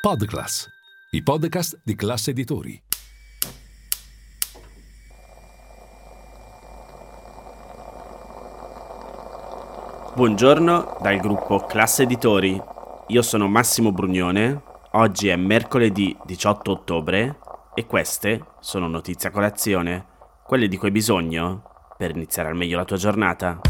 Podclass, i podcast di classe editori. Buongiorno dal gruppo Classe Editori. Io sono Massimo Brugnone. Oggi è mercoledì 18 ottobre e queste sono notizie a colazione, quelle di cui hai bisogno per iniziare al meglio la tua giornata.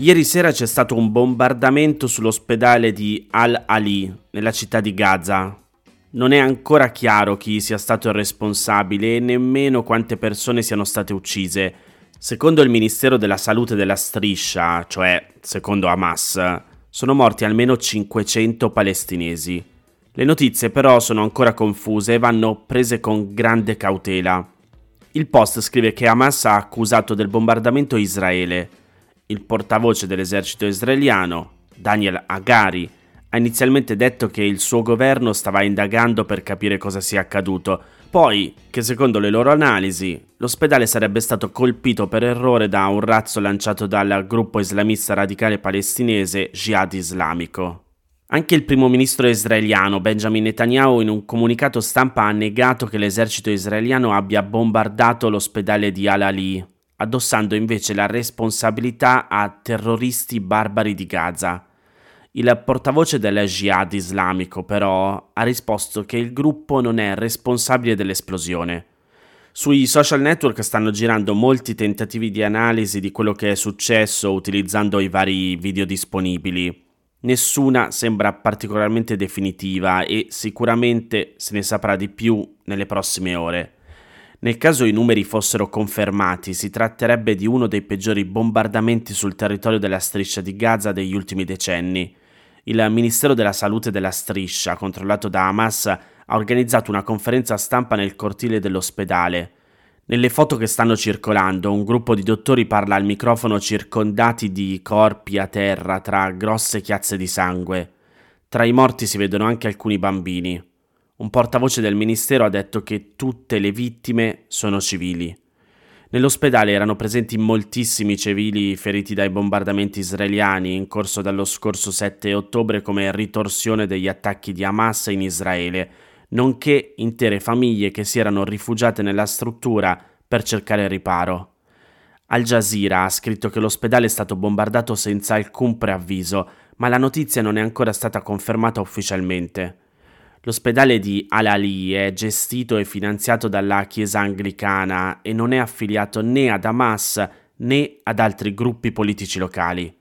Ieri sera c'è stato un bombardamento sull'ospedale di Al-Ali, nella città di Gaza. Non è ancora chiaro chi sia stato il responsabile e nemmeno quante persone siano state uccise. Secondo il Ministero della Salute della Striscia, cioè secondo Hamas, sono morti almeno 500 palestinesi. Le notizie però sono ancora confuse e vanno prese con grande cautela. Il Post scrive che Hamas ha accusato del bombardamento Israele il portavoce dell'esercito israeliano, Daniel Agari, ha inizialmente detto che il suo governo stava indagando per capire cosa sia accaduto, poi che secondo le loro analisi l'ospedale sarebbe stato colpito per errore da un razzo lanciato dal gruppo islamista radicale palestinese Jihad Islamico. Anche il primo ministro israeliano Benjamin Netanyahu in un comunicato stampa ha negato che l'esercito israeliano abbia bombardato l'ospedale di Al-Ali, addossando invece la responsabilità a terroristi barbari di Gaza. Il portavoce del Jihad islamico però ha risposto che il gruppo non è responsabile dell'esplosione. Sui social network stanno girando molti tentativi di analisi di quello che è successo utilizzando i vari video disponibili. Nessuna sembra particolarmente definitiva e sicuramente se ne saprà di più nelle prossime ore. Nel caso i numeri fossero confermati, si tratterebbe di uno dei peggiori bombardamenti sul territorio della striscia di Gaza degli ultimi decenni. Il Ministero della Salute della striscia, controllato da Hamas, ha organizzato una conferenza stampa nel cortile dell'ospedale. Nelle foto che stanno circolando, un gruppo di dottori parla al microfono circondati di corpi a terra tra grosse chiazze di sangue. Tra i morti si vedono anche alcuni bambini. Un portavoce del ministero ha detto che tutte le vittime sono civili. Nell'ospedale erano presenti moltissimi civili feriti dai bombardamenti israeliani in corso dallo scorso 7 ottobre come ritorsione degli attacchi di Hamas in Israele, nonché intere famiglie che si erano rifugiate nella struttura per cercare riparo. Al Jazeera ha scritto che l'ospedale è stato bombardato senza alcun preavviso, ma la notizia non è ancora stata confermata ufficialmente. L'ospedale di Al-Ali è gestito e finanziato dalla Chiesa anglicana e non è affiliato né ad Hamas né ad altri gruppi politici locali.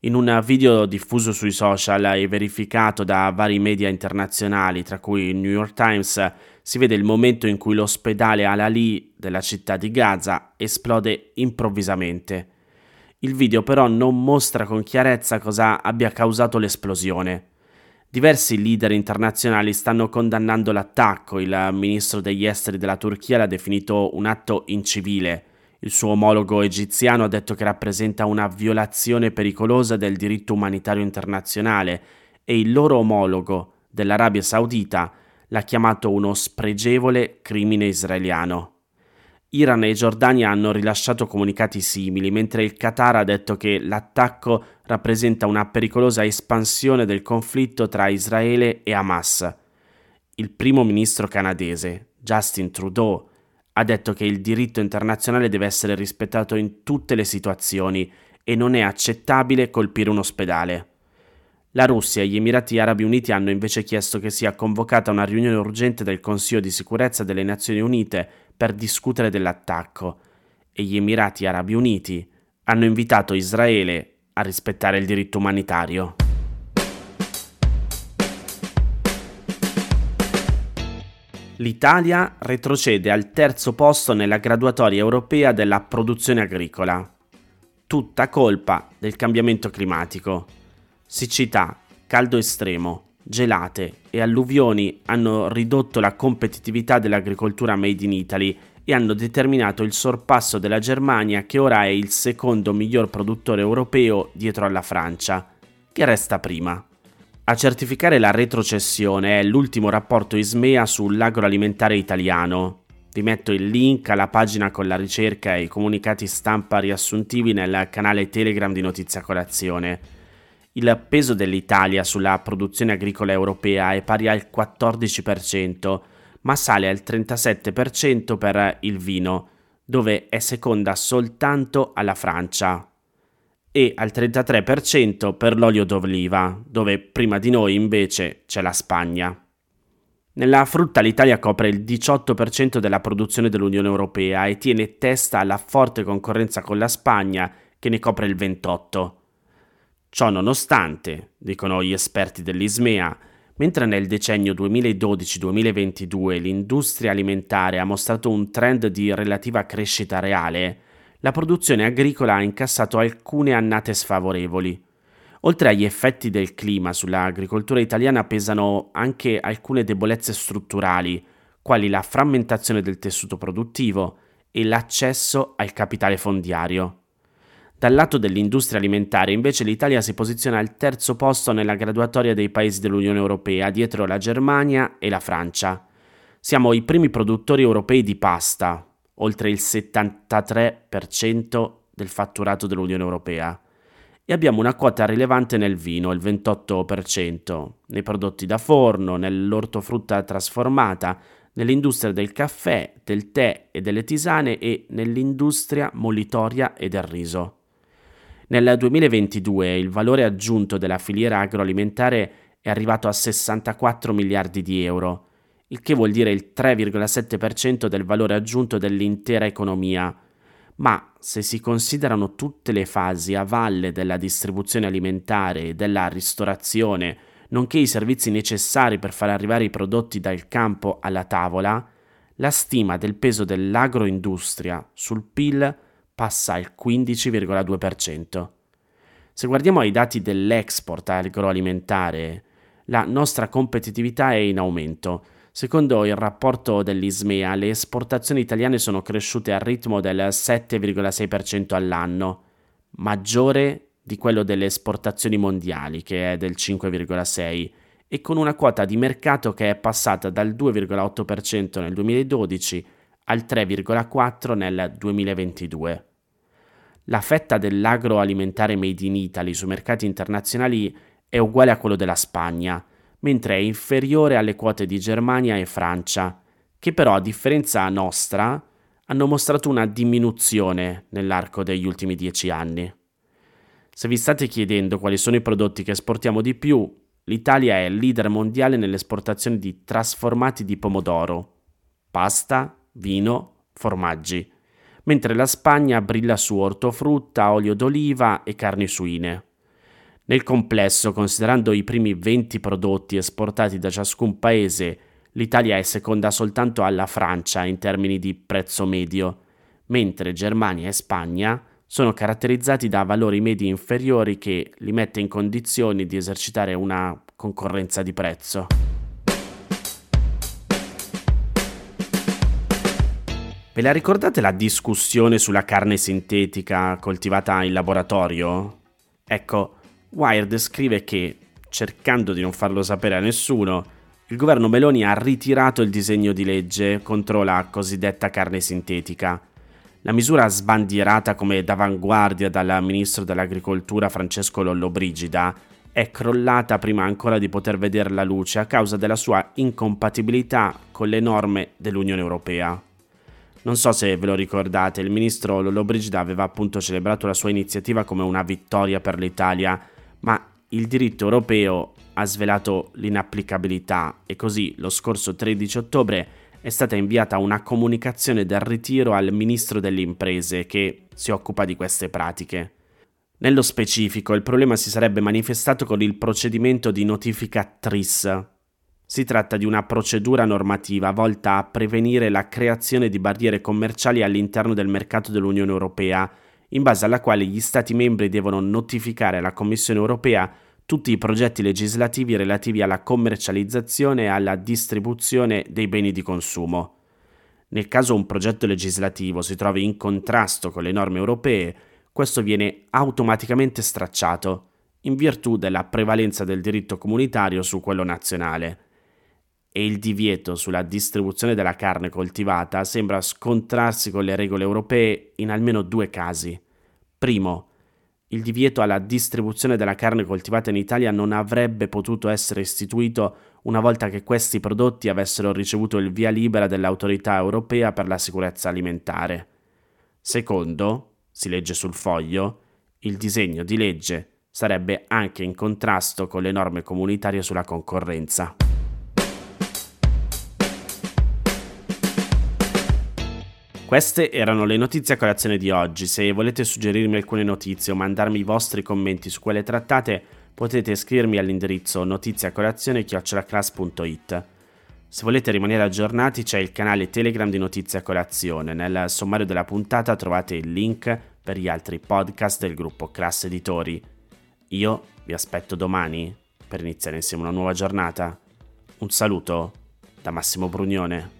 In un video diffuso sui social e verificato da vari media internazionali, tra cui il New York Times, si vede il momento in cui l'ospedale Al-Ali della città di Gaza esplode improvvisamente. Il video però non mostra con chiarezza cosa abbia causato l'esplosione. Diversi leader internazionali stanno condannando l'attacco, il ministro degli esteri della Turchia l'ha definito un atto incivile, il suo omologo egiziano ha detto che rappresenta una violazione pericolosa del diritto umanitario internazionale e il loro omologo dell'Arabia Saudita l'ha chiamato uno spregevole crimine israeliano. Iran e Giordania hanno rilasciato comunicati simili, mentre il Qatar ha detto che l'attacco rappresenta una pericolosa espansione del conflitto tra Israele e Hamas. Il primo ministro canadese, Justin Trudeau, ha detto che il diritto internazionale deve essere rispettato in tutte le situazioni e non è accettabile colpire un ospedale. La Russia e gli Emirati Arabi Uniti hanno invece chiesto che sia convocata una riunione urgente del Consiglio di sicurezza delle Nazioni Unite per discutere dell'attacco e gli Emirati Arabi Uniti hanno invitato Israele a rispettare il diritto umanitario. L'Italia retrocede al terzo posto nella graduatoria europea della produzione agricola. Tutta colpa del cambiamento climatico. Siccità, caldo estremo, gelate e alluvioni hanno ridotto la competitività dell'agricoltura made in Italy e hanno determinato il sorpasso della Germania che ora è il secondo miglior produttore europeo dietro alla Francia, che resta prima. A certificare la retrocessione è l'ultimo rapporto ISMEA sull'agroalimentare italiano. Vi metto il link alla pagina con la ricerca e i comunicati stampa riassuntivi nel canale Telegram di Notizia Colazione. Il peso dell'Italia sulla produzione agricola europea è pari al 14%, ma sale al 37% per il vino, dove è seconda soltanto alla Francia, e al 33% per l'olio d'oliva, dove prima di noi invece c'è la Spagna. Nella frutta l'Italia copre il 18% della produzione dell'Unione Europea e tiene testa alla forte concorrenza con la Spagna, che ne copre il 28%. Ciò nonostante, dicono gli esperti dell'ISMEA, mentre nel decennio 2012-2022 l'industria alimentare ha mostrato un trend di relativa crescita reale, la produzione agricola ha incassato alcune annate sfavorevoli. Oltre agli effetti del clima sull'agricoltura italiana pesano anche alcune debolezze strutturali, quali la frammentazione del tessuto produttivo e l'accesso al capitale fondiario. Dal lato dell'industria alimentare invece l'Italia si posiziona al terzo posto nella graduatoria dei paesi dell'Unione Europea, dietro la Germania e la Francia. Siamo i primi produttori europei di pasta, oltre il 73% del fatturato dell'Unione Europea, e abbiamo una quota rilevante nel vino, il 28%, nei prodotti da forno, nell'ortofrutta trasformata, nell'industria del caffè, del tè e delle tisane e nell'industria molitoria e del riso. Nel 2022 il valore aggiunto della filiera agroalimentare è arrivato a 64 miliardi di euro, il che vuol dire il 3,7% del valore aggiunto dell'intera economia. Ma se si considerano tutte le fasi a valle della distribuzione alimentare e della ristorazione, nonché i servizi necessari per far arrivare i prodotti dal campo alla tavola, la stima del peso dell'agroindustria sul PIL passa al 15,2%. Se guardiamo ai dati dell'export agroalimentare, la nostra competitività è in aumento. Secondo il rapporto dell'ISMEA, le esportazioni italiane sono cresciute al ritmo del 7,6% all'anno, maggiore di quello delle esportazioni mondiali, che è del 5,6%, e con una quota di mercato che è passata dal 2,8% nel 2012 al 3,4 nel 2022. La fetta dell'agroalimentare made in Italy sui mercati internazionali è uguale a quello della Spagna, mentre è inferiore alle quote di Germania e Francia, che però a differenza nostra hanno mostrato una diminuzione nell'arco degli ultimi dieci anni. Se vi state chiedendo quali sono i prodotti che esportiamo di più, l'Italia è leader mondiale nell'esportazione di trasformati di pomodoro, pasta, vino, formaggi, mentre la Spagna brilla su ortofrutta, olio d'oliva e carni suine. Nel complesso, considerando i primi 20 prodotti esportati da ciascun paese, l'Italia è seconda soltanto alla Francia in termini di prezzo medio, mentre Germania e Spagna sono caratterizzati da valori medi inferiori che li mette in condizioni di esercitare una concorrenza di prezzo. Ve la ricordate la discussione sulla carne sintetica coltivata in laboratorio? Ecco, Wired scrive che, cercando di non farlo sapere a nessuno, il governo Meloni ha ritirato il disegno di legge contro la cosiddetta carne sintetica. La misura sbandierata come d'avanguardia dal ministro dell'agricoltura Francesco Lollobrigida è crollata prima ancora di poter vedere la luce a causa della sua incompatibilità con le norme dell'Unione Europea. Non so se ve lo ricordate, il ministro Lollobrigida aveva appunto celebrato la sua iniziativa come una vittoria per l'Italia, ma il diritto europeo ha svelato l'inapplicabilità e così lo scorso 13 ottobre è stata inviata una comunicazione del ritiro al ministro delle imprese che si occupa di queste pratiche. Nello specifico il problema si sarebbe manifestato con il procedimento di notifica TRIS, si tratta di una procedura normativa volta a prevenire la creazione di barriere commerciali all'interno del mercato dell'Unione Europea, in base alla quale gli Stati membri devono notificare alla Commissione Europea tutti i progetti legislativi relativi alla commercializzazione e alla distribuzione dei beni di consumo. Nel caso un progetto legislativo si trovi in contrasto con le norme europee, questo viene automaticamente stracciato, in virtù della prevalenza del diritto comunitario su quello nazionale e il divieto sulla distribuzione della carne coltivata sembra scontrarsi con le regole europee in almeno due casi. Primo, il divieto alla distribuzione della carne coltivata in Italia non avrebbe potuto essere istituito una volta che questi prodotti avessero ricevuto il via libera dell'autorità europea per la sicurezza alimentare. Secondo, si legge sul foglio, il disegno di legge sarebbe anche in contrasto con le norme comunitarie sulla concorrenza. Queste erano le notizie a colazione di oggi. Se volete suggerirmi alcune notizie o mandarmi i vostri commenti su quelle trattate, potete scrivermi all'indirizzo notiziacolazione.it. Se volete rimanere aggiornati c'è il canale Telegram di Notizie a Colazione. Nel sommario della puntata trovate il link per gli altri podcast del gruppo Class Editori. Io vi aspetto domani per iniziare insieme una nuova giornata. Un saluto da Massimo Brugnone.